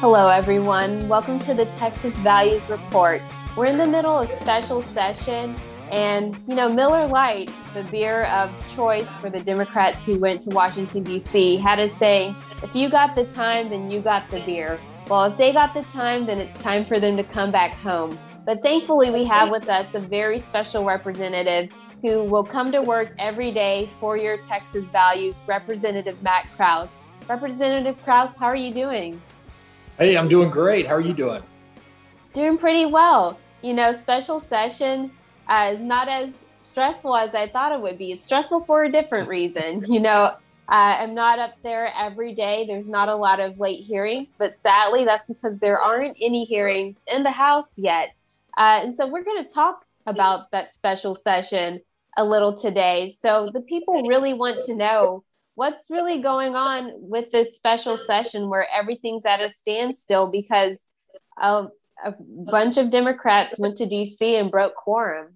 Hello, everyone. Welcome to the Texas Values Report. We're in the middle of special session, and you know, Miller Lite, the beer of choice for the Democrats who went to Washington, D.C., had a saying if you got the time, then you got the beer. Well, if they got the time, then it's time for them to come back home. But thankfully, we have with us a very special representative who will come to work every day for your Texas values, Representative Matt Krause. Representative Krause, how are you doing? Hey, I'm doing great. How are you doing? Doing pretty well. You know, special session uh, is not as stressful as I thought it would be. It's stressful for a different reason. You know, I'm not up there every day. There's not a lot of late hearings, but sadly, that's because there aren't any hearings in the House yet. Uh, and so we're going to talk about that special session a little today. So the people really want to know what's really going on with this special session where everything's at a standstill because a, a bunch of Democrats went to DC and broke quorum.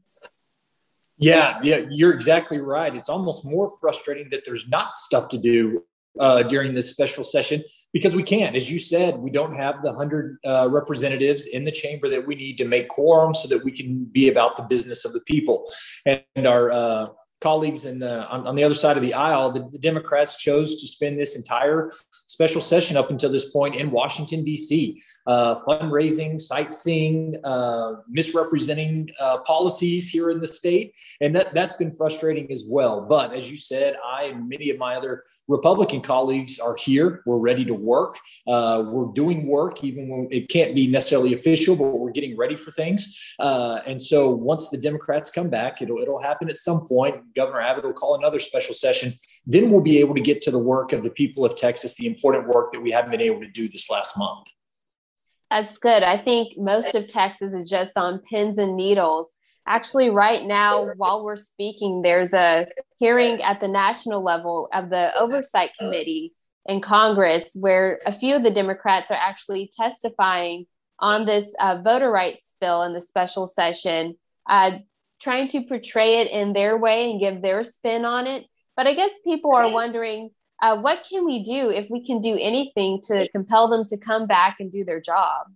Yeah, yeah, you're exactly right. It's almost more frustrating that there's not stuff to do uh, during this special session because we can't. As you said, we don't have the 100 uh, representatives in the chamber that we need to make quorum so that we can be about the business of the people. And, our uh, colleagues in the, on, on, the other side of the aisle, the, the, Democrats chose to spend this entire special session up until this point in Washington, D.C., uh, fundraising, sightseeing, uh, misrepresenting uh, policies here in the state. And that, that's been frustrating as well. But as you said, I and many of my other Republican colleagues are here. We're ready to work. Uh, we're doing work, even when it can't be necessarily official, but we're getting ready for things. Uh, and so once the Democrats come back, it'll, it'll happen at some point Governor Abbott will call another special session. Then we'll be able to get to the work of the people of Texas, the important work that we haven't been able to do this last month. That's good. I think most of Texas is just on pins and needles. Actually, right now, while we're speaking, there's a hearing at the national level of the Oversight Committee in Congress where a few of the Democrats are actually testifying on this uh, voter rights bill in the special session. Uh, trying to portray it in their way and give their spin on it. But I guess people are wondering uh, what can we do if we can do anything to compel them to come back and do their job?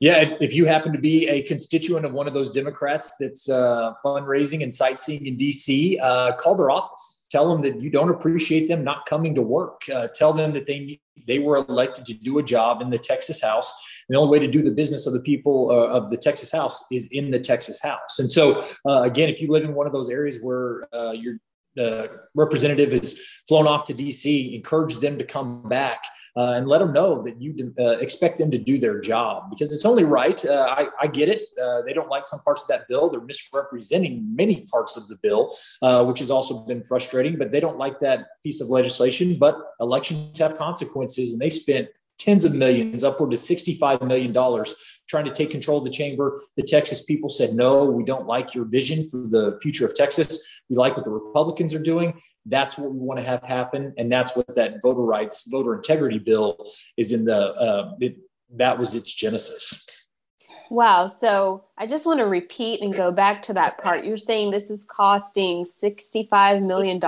Yeah, if you happen to be a constituent of one of those Democrats that's uh, fundraising and sightseeing in DC, uh, call their office. Tell them that you don't appreciate them not coming to work. Uh, tell them that they they were elected to do a job in the Texas House the only way to do the business of the people uh, of the Texas House is in the Texas House. And so, uh, again, if you live in one of those areas where uh, your uh, representative is flown off to DC, encourage them to come back. Uh, and let them know that you uh, expect them to do their job because it's only right. I, I, get it. they don't like some parts of that bill. They're misrepresenting many parts of the bill, which has also been frustrating, but they don't like that piece of legislation. But elections have consequences, and they spent tens of millions, upward to $65 million, trying to take control of the chamber. The Texas people said, no, we don't like your vision for the future of Texas. We like what the Republicans are doing. That's what we want to have happen. And that's what that voter rights, voter integrity bill is in the, uh, it, that was its genesis. Wow. So I just want to repeat and go back to that part. You're saying this is costing $65 million?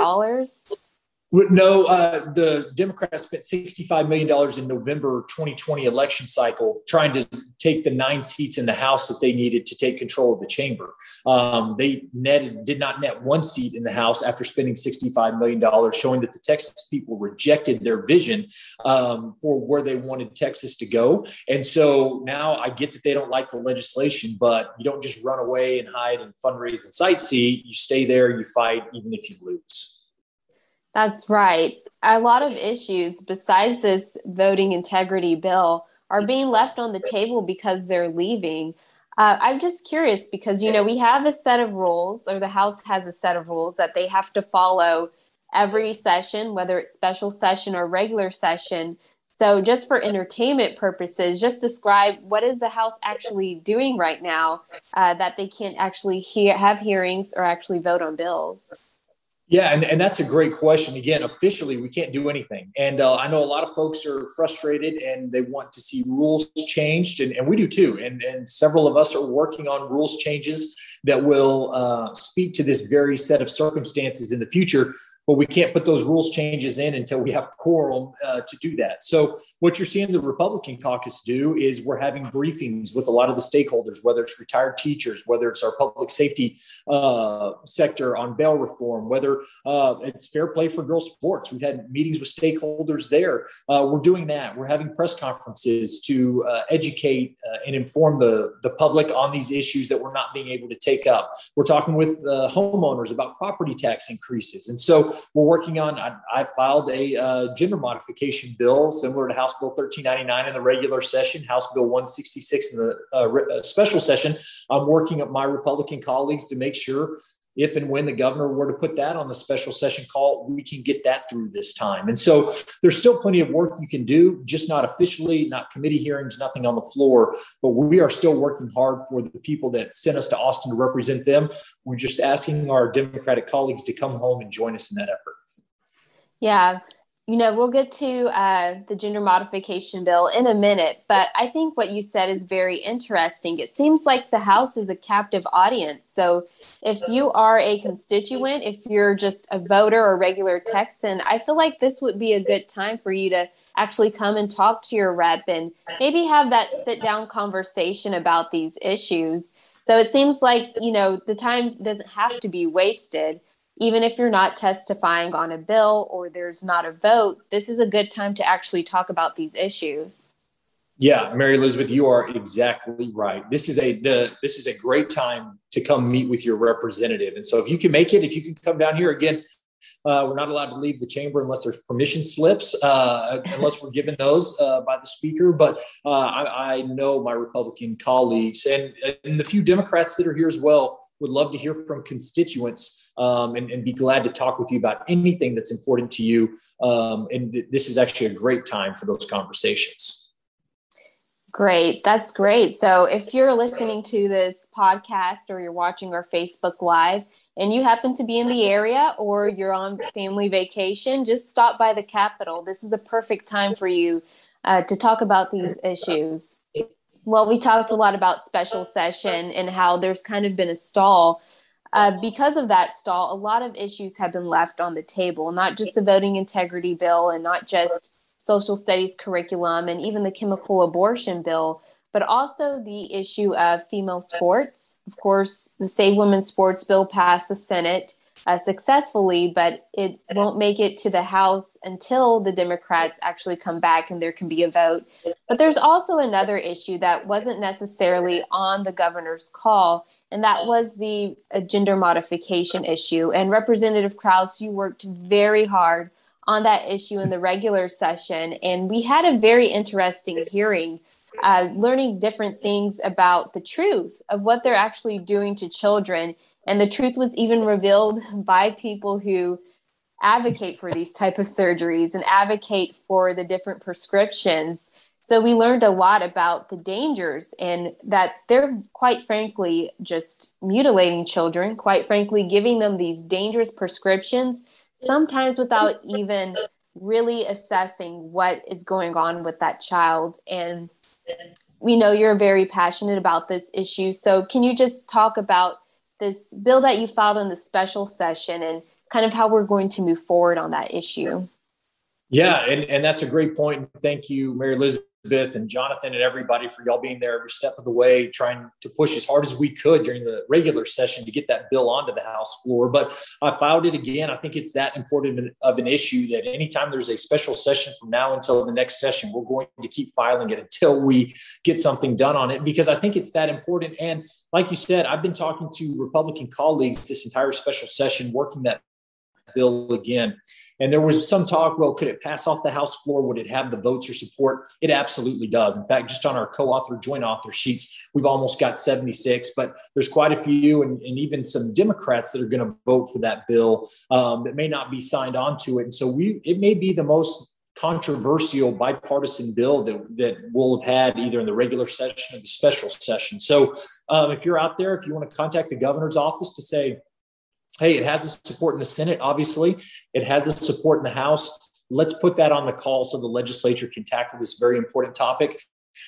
No, uh, the Democrats spent $65 million in November 2020 election cycle trying to take the nine seats in the House that they needed to take control of the chamber. Um, they netted, did not net one seat in the House after spending $65 million, showing that the Texas people rejected their vision um, for where they wanted Texas to go. And so now I get that they don't like the legislation, but you don't just run away and hide and fundraise and sightsee. You stay there, you fight, even if you lose. That's right. A lot of issues besides this voting integrity bill are being left on the table because they're leaving. Uh, I'm just curious because, you know, we have a set of rules, or the House has a set of rules that they have to follow every session, whether it's special session or regular session. So, just for entertainment purposes, just describe what is the House actually doing right now uh, that they can't actually hear, have hearings or actually vote on bills. Yeah, and, and that's a great question. Again, officially, we can't do anything. And uh, I know a lot of folks are frustrated and they want to see rules changed, and, and we do too. And, and several of us are working on rules changes that will uh, speak to this very set of circumstances in the future but we can't put those rules changes in until we have quorum uh, to do that. So what you're seeing the Republican caucus do is we're having briefings with a lot of the stakeholders, whether it's retired teachers, whether it's our public safety uh, sector on bail reform, whether uh, it's fair play for girls sports. We've had meetings with stakeholders there. Uh, we're doing that. We're having press conferences to uh, educate and inform the, the public on these issues that we're not being able to take up. We're talking with homeowners about property tax increases. And so we're working on. I, I filed a uh, gender modification bill similar to House Bill 1399 in the regular session, House Bill 166 in the uh, uh, special session. I'm working with my Republican colleagues to make sure if and when the governor were to put that on the special session call, we can get that through this time. And so there's still plenty of work you can do, just not officially, not committee hearings, nothing on the floor. But we are still working hard for the people that sent us to Austin to represent them. We're just asking our Democratic colleagues to come home and join us in that effort. Yeah you know, we'll get to uh, the gender modification bill in a minute, but I think what you said is very interesting. It seems like the House is a captive audience. So if you are a constituent, if you're just a voter or regular Texan, I feel like this would be a good time for you to actually come and talk to your rep and maybe have that sit down conversation about these issues. So it seems like, you know, the time doesn't have to be wasted even if you're not testifying on a bill or there's not a vote, this is a good time to actually talk about these issues. Yeah, Mary Elizabeth, you are exactly right. This is a the, this is a great time to come meet with your representative, and so if you can make it, if you can come down here again, uh, we're not allowed to leave the chamber unless there's permission slips, uh, unless we're given those uh, by the speaker. But uh, I, I, know my Republican colleagues and, and the few Democrats that are here as well would love to hear from constituents um, and, and, be glad to talk with you about anything that's important to you. Um, and th- this is actually a great time for those conversations. Great. That's great. So if you're listening to this podcast or you're watching our Facebook Live and you happen to be in the area or you're on family vacation, just stop by the Capitol. This is a perfect time for you uh, to talk about these issues. Well, we talked a lot about special session and how there's kind of been a stall uh, because of that stall, a lot of issues have been left on the table, not just the voting integrity bill and not just social studies curriculum and even the chemical abortion bill, but also the issue of female sports. Of course, the Save Women's Sports bill passed the Senate uh, successfully, but it won't make it to the House until the Democrats actually come back and there can be a vote. But there's also another issue that wasn't necessarily on the governor's call and that was the uh, gender modification issue. And Representative Krause, you worked very hard on that issue in the regular session, and we had a very interesting hearing. Uh, learning different things about the truth of what they're actually doing to children and the truth was even revealed by people who advocate for these type of surgeries and advocate for the different prescriptions so we learned a lot about the dangers and that they're quite frankly just mutilating children, quite frankly, giving them these dangerous prescriptions, sometimes without even really assessing what is going on with that child. And we know you're very passionate about this issue. So can you just talk about this bill that you filed in the special session and kind of how we're going to move forward on that issue? Yeah, and, and that's a great point. Thank you, Mary Elizabeth. Elizabeth and Jonathan and everybody for y'all being there every step of the way, trying to push as hard as we could during the regular session to get that bill onto the House floor. But I filed it again. I think it's that important of an issue that anytime there's a special session from now until the next session, we're going to keep filing it until we get something done on it because I think it's that important. And like you said, I've been talking to Republican colleagues this entire special session, working that bill again. And there was some talk, well, could it pass off the House floor? Would it have the votes or support? It absolutely does. In fact, just on our co author, joint author sheets, we've almost got 76, but there's quite a few and, and even some Democrats that are going to vote for that bill um, that may not be signed on to it. And so we, it may be the most controversial bipartisan bill that, that we'll have had either in the regular session or the special session. So um, if you're out there, if you want to contact the governor's office to say, hey, it has the support in the Senate, obviously, it has the support in the House. Let's put that on the call so the legislature can tackle this very important topic.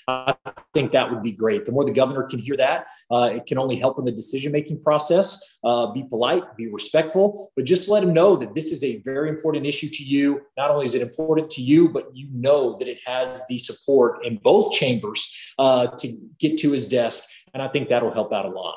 I think that would be great. The more the governor can hear that, uh, it can only help in the decision making process. Uh, be polite, be respectful, but just let him know that this is a very important issue to you. Not only is it important to you, but you know that it has the support in both chambers uh, to get to his desk. And I think that'll help out a lot.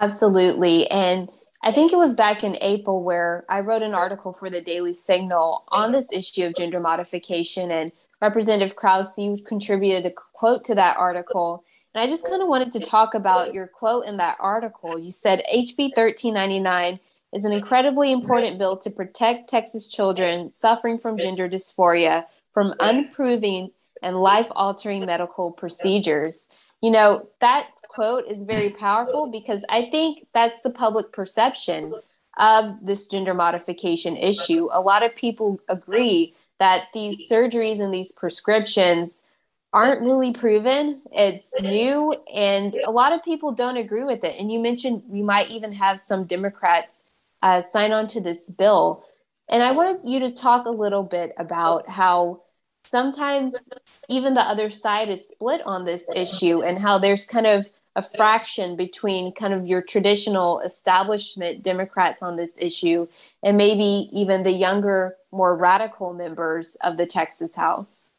Absolutely. And I think it was back in April where I wrote an article for the Daily Signal on this issue of gender modification. And Representative Krause contributed a quote to that article. And I just kind of wanted to talk about your quote in that article. You said HB 1399 is an incredibly important bill to protect Texas children suffering from gender dysphoria from unproven and life altering medical procedures. You know, that quote is very powerful because I think that's the public perception of this gender modification issue. A lot of people agree that these surgeries and these prescriptions aren't really proven. It's new, and a lot of people don't agree with it. And you mentioned we might even have some Democrats uh, sign on to this bill. And I wanted you to talk a little bit about how sometimes even the other side is split on this issue and how there's kind of a fraction between kind of your traditional establishment Democrats on this issue and maybe even the younger, more radical members of the Texas House?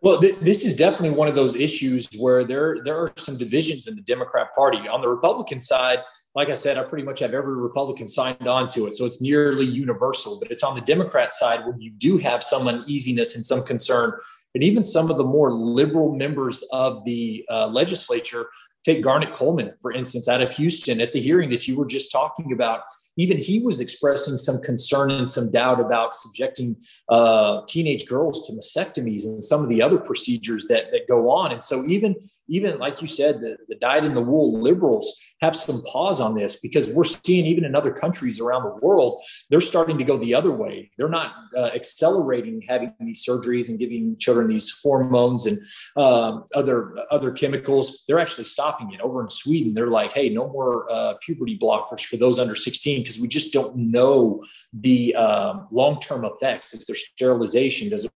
Well, th- this is definitely one of those issues where there there are some divisions in the Democrat Party. On the Republican side, like I said, I pretty much have every Republican signed on to it, so it's nearly universal. But it's on the Democrat side where you do have some uneasiness and some concern, and even some of the more liberal members of the uh, legislature Take Garnet Coleman, for instance, out of Houston at the hearing that you were just talking about. Even he was expressing some concern and some doubt about subjecting uh, teenage girls to mastectomies and some of the other procedures that, that go on. And so, even even like you said, the, the dyed in the wool liberals have some pause on this because we're seeing even in other countries around the world, they're starting to go the other way. They're not uh, accelerating having these surgeries and giving children these hormones and um, other other chemicals. They're actually stopping it. Over in Sweden, they're like, "Hey, no more uh, puberty blockers for those under 16 because we just don't know the um, long term effects. Is there sterilization? Does it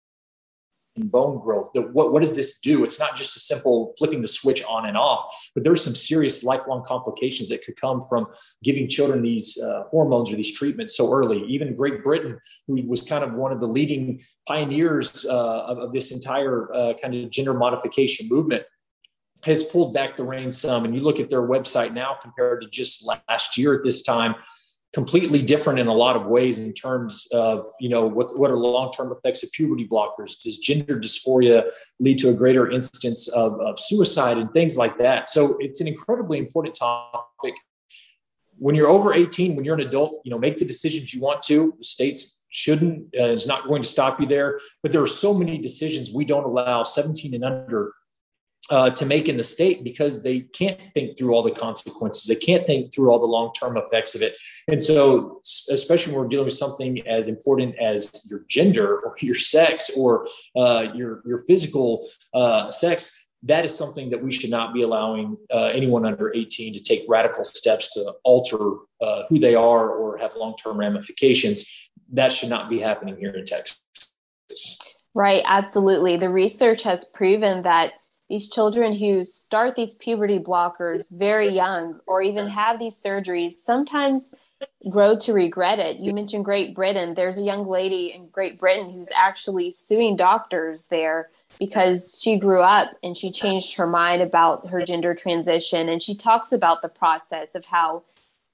bone growth. What, what does this do? It's not just a simple flipping the switch on and off, but there's some serious lifelong complications that could come from giving children these uh, hormones or these treatments so early. Even Great Britain, who was kind of one of the leading pioneers uh, of, of, this entire uh, kind of gender modification movement, has pulled back the reins some. And you look at their website now compared to just last year at this time, completely different in a lot of ways in terms of you know what what are long-term effects of puberty blockers? Does gender dysphoria lead to a greater instance of, of suicide and things like that? So it's an incredibly important topic. When you're over 18 when you're an adult you know make the decisions you want to. The states shouldn't uh, is not going to stop you there. But there are so many decisions we don't allow 17 and under uh, to make in the state because they can't think through all the consequences. They can't think through all the long term effects of it. And so, especially when we're dealing with something as important as your gender or your sex or uh, your, your physical uh, sex, that is something that we should not be allowing uh, anyone under 18 to take radical steps to alter uh, who they are or have long term ramifications. That should not be happening here in Texas. Right, absolutely. The research has proven that these children who start these puberty blockers very young or even have these surgeries sometimes grow to regret it. You mentioned Great Britain. There's a young lady in Great Britain who's actually suing doctors there because she grew up and she changed her mind about her gender transition. And she talks about the process of how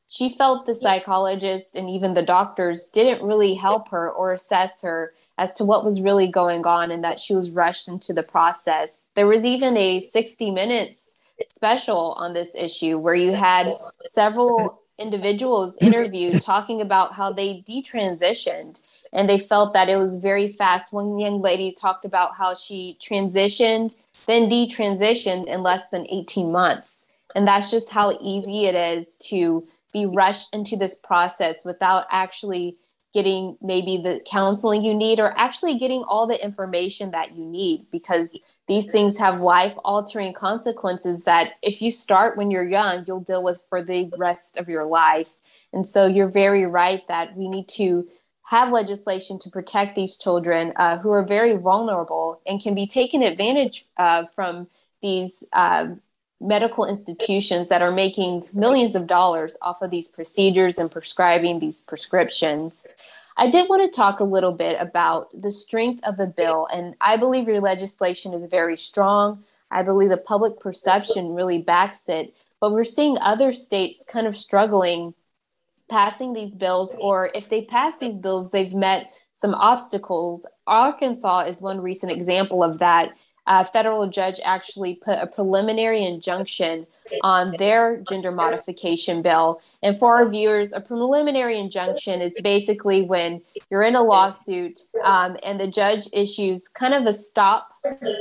she felt the psychologists and even the doctors didn't really help her or assess her as to what was really going on and that she was rushed into the process. There was even a 60 minutes special on this issue where you had several individuals interviewed talking about how they detransitioned and they felt that it was very fast. One young lady talked about how she transitioned, then detransitioned in less than 18 months. And that's just how easy it is to be rushed into this process without actually getting maybe the counseling you need or actually getting all the information that you need because these things have life altering consequences that if you start when you're young you'll deal with for the rest of your life. And so you're very right that we need to have legislation to protect these children uh, who are very vulnerable and can be taken advantage of from these uh, medical institutions that are making millions of dollars off of these procedures and prescribing these prescriptions. I did want to talk a little bit about the strength of the bill, and I believe your legislation is very strong. I believe the public perception really backs it, but we're seeing other states kind of struggling passing these bills, or if they pass these bills, they've met some obstacles. Arkansas is one recent example of that a federal judge actually put a preliminary injunction on their gender modification bill. And for our viewers, a preliminary injunction is basically when you're in a lawsuit um, and the judge issues kind of a stop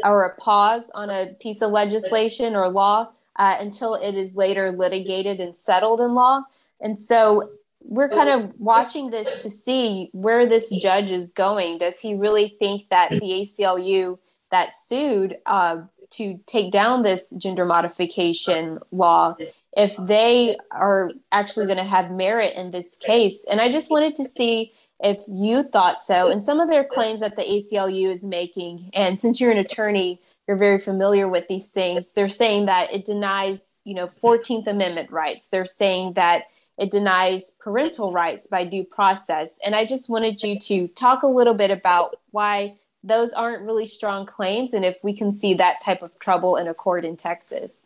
or a pause on a piece of legislation or law uh, until it is later litigated and settled in law. And so we're kind of watching this to see where this judge is going. Does he really think that the ACLU that sued uh, to take down this gender modification law if they are actually going to have merit in this case. And I just wanted to see if you thought so. And some of their claims that the ACLU is making, and since you're an attorney, you're very familiar with these things. They're saying that it denies, you know, 14th Amendment rights. They're saying that it denies parental rights by due process. And I just wanted you to talk a little bit about why those aren't really strong claims and if we can see that type of trouble in a court in Texas.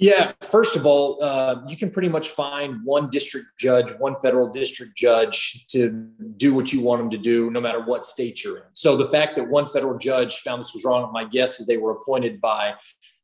Yeah, first of all, uh, you can pretty much find one district judge, one federal district judge to do what you want them to do, no matter what state you're in. So the fact that one federal judge found this was wrong, my guess is they were appointed by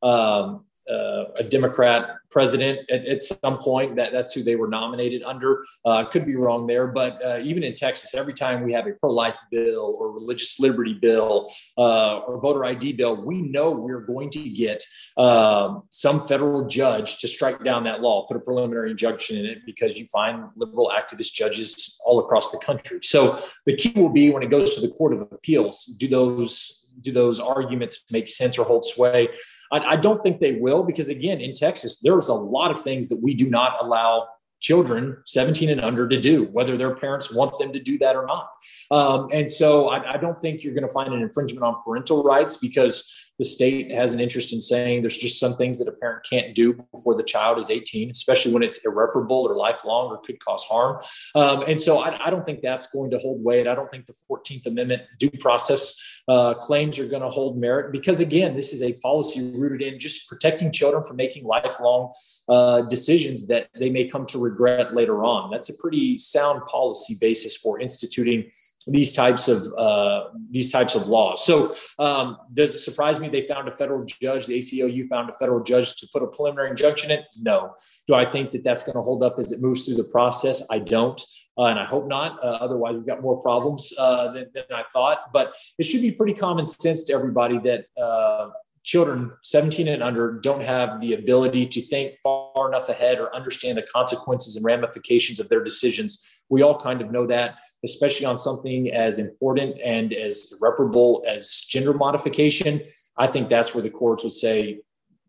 um, uh, a Democrat president at, at, some point. That that's who they were nominated under. Uh, could be wrong there, but uh, even in Texas, every time we have a pro-life bill or religious liberty bill uh, or voter ID bill, we know we're going to get um, some federal judge to strike down that law, put a preliminary injunction in it, because you find liberal activist judges all across the country. So the key will be when it goes to the Court of Appeals, do those do those arguments make sense or hold sway? I, I don't think they will because again, in Texas, there's a lot of things that we do not allow children 17 and under to do, whether their parents want them to do that or not. Um, and so I, I, don't think you're going to find an infringement on parental rights because the state has an interest in saying there's just some things that a parent can't do before the child is 18, especially when it's irreparable or lifelong or could cause harm. Um, and so I, I, don't think that's going to hold weight. I don't think the 14th Amendment due process uh, claims are going to hold merit because, again, this is a policy rooted in just protecting children from making lifelong uh, decisions that they may come to regret later on. That's a pretty sound policy basis for instituting these types of uh, these types of laws. So, um, does it surprise me they found a federal judge? The ACLU found a federal judge to put a preliminary injunction in. No. Do I think that that's going to hold up as it moves through the process? I don't, uh, and I hope not. Uh, otherwise, we've got more problems uh, than, than, I thought. But it should be pretty common sense to everybody that uh, children 17 and under don't have the ability to think far enough ahead or understand the consequences and ramifications of their decisions. We all kind of know that, especially on something as important and as irreparable as gender modification. I think that's where the courts would say,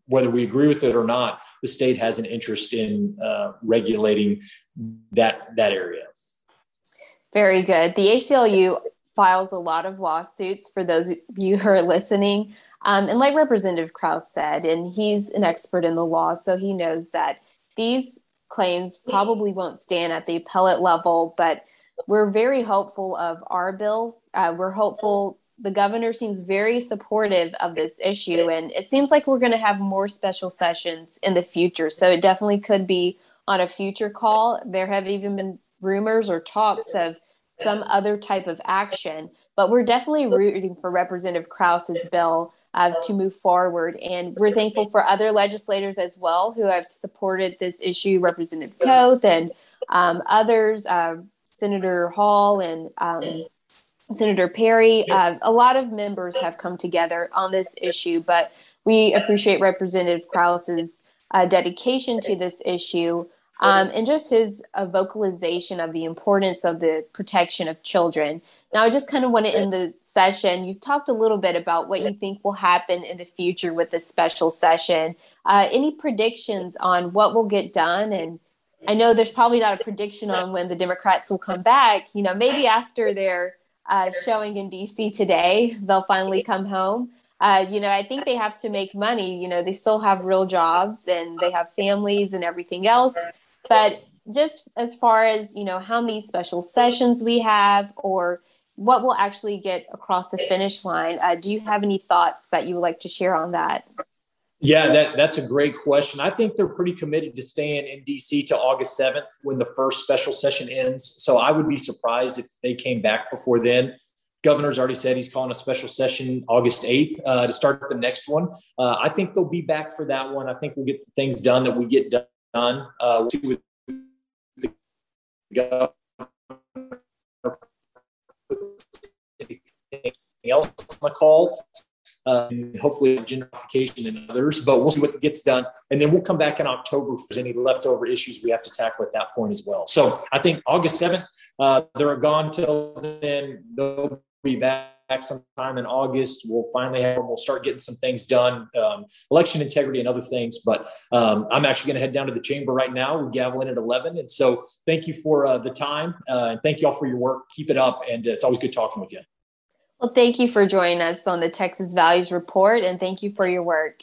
whether we agree with it or not, the state has an interest in uh, regulating that that area. Very good. The ACLU files a lot of lawsuits for those of you who are listening. Um, and like Representative Krause said, and he's an expert in the law, so he knows that these claims probably won't stand at the appellate level, but we're very hopeful of our bill. Uh, we're hopeful. The governor seems very supportive of this issue, and it seems like we're going to have more special sessions in the future. So it definitely could be on a future call. There have even been rumors or talks of some other type of action, but we're definitely rooting for Representative Krause's bill uh, to move forward. And we're thankful for other legislators as well who have supported this issue, Representative Toth and um, others, uh, Senator Hall and um, Senator Perry. Uh, a lot of members have come together on this issue, but we appreciate Representative Krause's uh, dedication to this issue um, and just his uh, vocalization of the importance of the protection of children. Now, I just kind of want to end the session. You talked a little bit about what you think will happen in the future with this special session. Uh, any predictions on what will get done and I know there's probably not a prediction on when the Democrats will come back. You know, maybe after their uh, showing in DC today, they'll finally come home. Uh, you know, I think they have to make money. You know, they still have real jobs and they have families and everything else. But just as far as, you know, how many special sessions we have or what will actually get across the finish line, uh, do you have any thoughts that you would like to share on that? Yeah, that, that's a great question. I think they're pretty committed to staying in DC to August 7th when the first special session ends. So I would be surprised if they came back before then. Governor's already said he's calling a special session August 8th uh, to start the next one. Uh, I think they'll be back for that one. I think we'll get the things done that we get done. Uh, with the governor else on the call uh, hopefully gentrification and others. But we'll see what gets done, and then we'll come back in October if there's any leftover issues we have to tackle at that point as well. So I think August seventh, uh, they're gone till then. They'll be back sometime in August. We'll finally have, we'll start getting some things done, um, election integrity and other things. But um, I'm actually going to head down to the chamber right now. We gavel in at 11. And so thank you for uh, the time. Uh, and thank you all for your work. Keep it up. And it's always good talking with you. Well, thank you for joining us on the Texas Values Report and thank you for your work.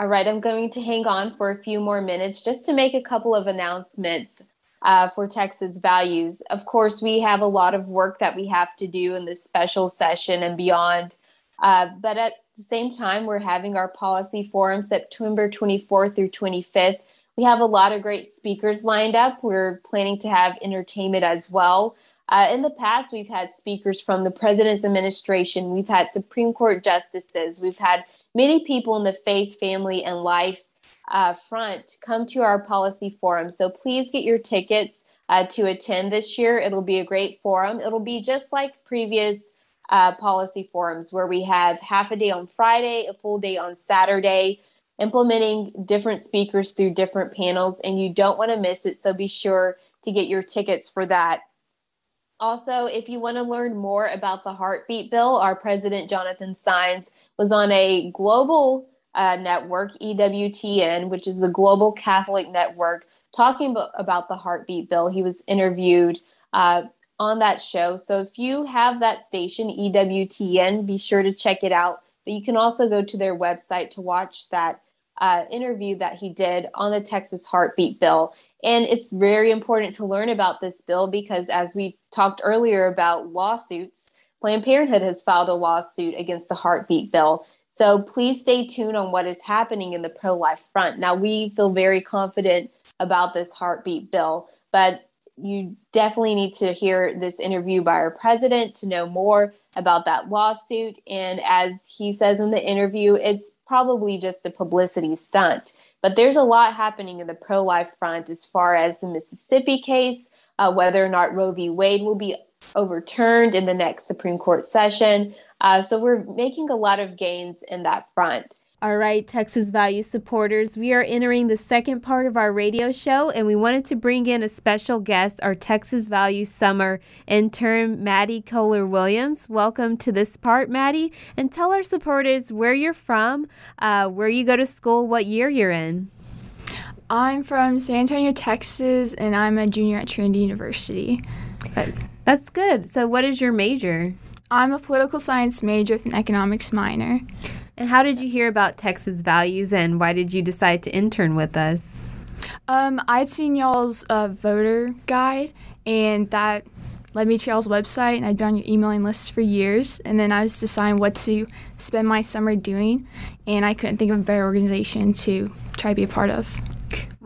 All right, I'm going to hang on for a few more minutes just to make a couple of announcements uh, for Texas Values. Of course, we have a lot of work that we have to do in this special session and beyond. Uh, but at the same time, we're having our policy forum September 24th through 25th. We have a lot of great speakers lined up. We're planning to have entertainment as well. Uh, in the past, we've had speakers from the president's administration, we've had Supreme Court justices, we've had many people in the faith, family, and life uh, front come to our policy forum. So please get your tickets uh, to attend this year. It'll be a great forum. It'll be just like previous uh, policy forums where we have half a day on Friday, a full day on Saturday, implementing different speakers through different panels, and you don't want to miss it. So be sure to get your tickets for that. Also, if you want to learn more about the heartbeat bill, our president, Jonathan Saenz, was on a global uh, network, EWTN, which is the Global Catholic Network, talking about the heartbeat bill. He was interviewed uh, on that show. So if you have that station, EWTN, be sure to check it out. But you can also go to their website to watch that uh, interview that he did on the Texas heartbeat bill. And it's very important to learn about this bill because, as we talked earlier about lawsuits, Planned Parenthood has filed a lawsuit against the heartbeat bill. So please stay tuned on what is happening in the pro life front. Now, we feel very confident about this heartbeat bill, but you definitely need to hear this interview by our president to know more about that lawsuit. And as he says in the interview, it's probably just a publicity stunt. But there's a lot happening in the pro life front as far as the Mississippi case, uh, whether or not Roe v. Wade will be overturned in the next Supreme Court session. Uh, so we're making a lot of gains in that front. All right, Texas Value supporters, we are entering the second part of our radio show, and we wanted to bring in a special guest, our Texas Value Summer intern, Maddie Kohler Williams. Welcome to this part, Maddie, and tell our supporters where you're from, uh, where you go to school, what year you're in. I'm from San Antonio, Texas, and I'm a junior at Trinity University. But That's good. So, what is your major? I'm a political science major with an economics minor. And how did you hear about Texas Values and why did you decide to intern with us? Um, I'd seen y'all's uh, voter guide, and that led me to y'all's website, and I'd been on your emailing list for years. And then I was deciding what to spend my summer doing, and I couldn't think of a better organization to try to be a part of.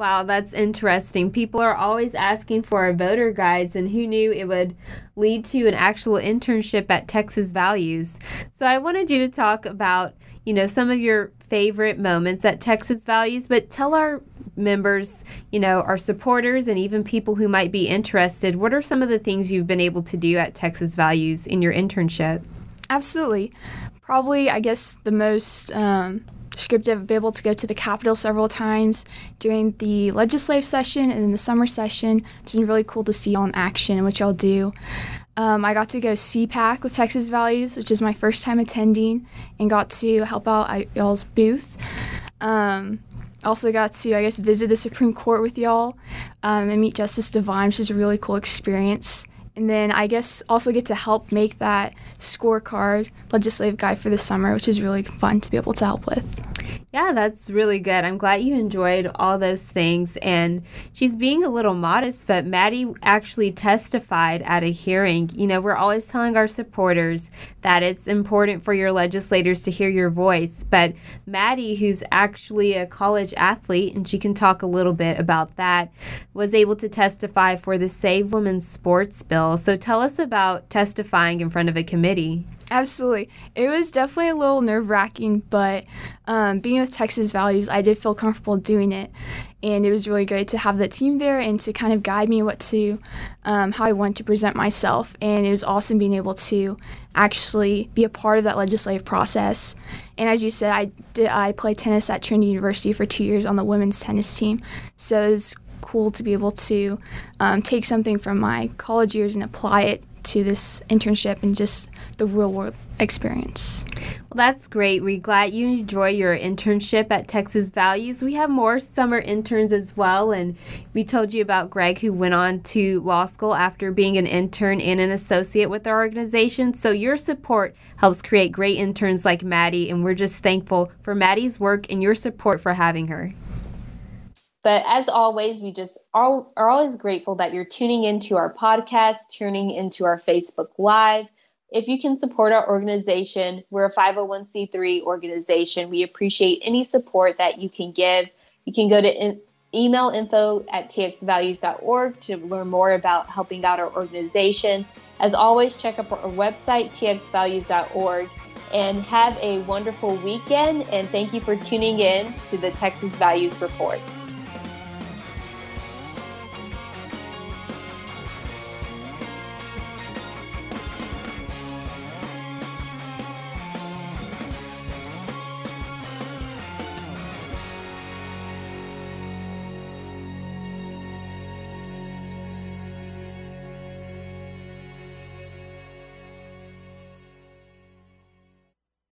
Wow, that's interesting. People are always asking for our voter guides, and who knew it would lead to an actual internship at Texas Values? So I wanted you to talk about you know, some of your favorite moments at Texas Values, but tell our members, you know, our supporters and even people who might be interested, what are some of the things you've been able to do at Texas Values in your internship? Absolutely. Probably, I guess, the most um, descriptive, I've been able to go to the Capitol several times during the legislative session and in the summer session, which is really cool to see all in action, which I'll do. Um, I got to go CPAC with Texas Values, which is my first time attending, and got to help out at y'all's booth. Um, Also got to, I guess, visit the Supreme Court with y'all um, and meet Justice Devine, which is a really cool experience. And then I guess also get to help make that scorecard legislative guide for the summer, which is really fun to be able to help with. Yeah, that's really good. I'm glad you enjoyed all those things. And she's being a little modest, but Maddie actually testified at a hearing. You know, we're always telling our supporters that it's important for your legislators to hear your voice. But Maddie, who's actually a college athlete, and she can talk a little bit about that, was able to testify for the Save Women's Sports bill. So tell us about testifying in front of a committee. Absolutely. It was definitely a little nerve wracking, but um, being with Texas Values, I did feel comfortable doing it. And it was really great to have the team there and to kind of guide me what to, um, how I want to present myself. And it was awesome being able to actually be a part of that legislative process. And as you said, I did, I played tennis at Trinity University for two years on the women's tennis team. So it was cool to be able to um, take something from my college years and apply it to this internship and just the real world experience. Well, that's great. We're glad you enjoy your internship at Texas Values. We have more summer interns as well, and we told you about Greg, who went on to law school after being an intern and an associate with our organization. So, your support helps create great interns like Maddie, and we're just thankful for Maddie's work and your support for having her. But as always, we just are, are always grateful that you're tuning into our podcast, tuning into our Facebook Live. If you can support our organization, we're a 501c3 organization. We appreciate any support that you can give. You can go to in, email info at txvalues.org to learn more about helping out our organization. As always, check out our website, txvalues.org, and have a wonderful weekend. And thank you for tuning in to the Texas Values Report.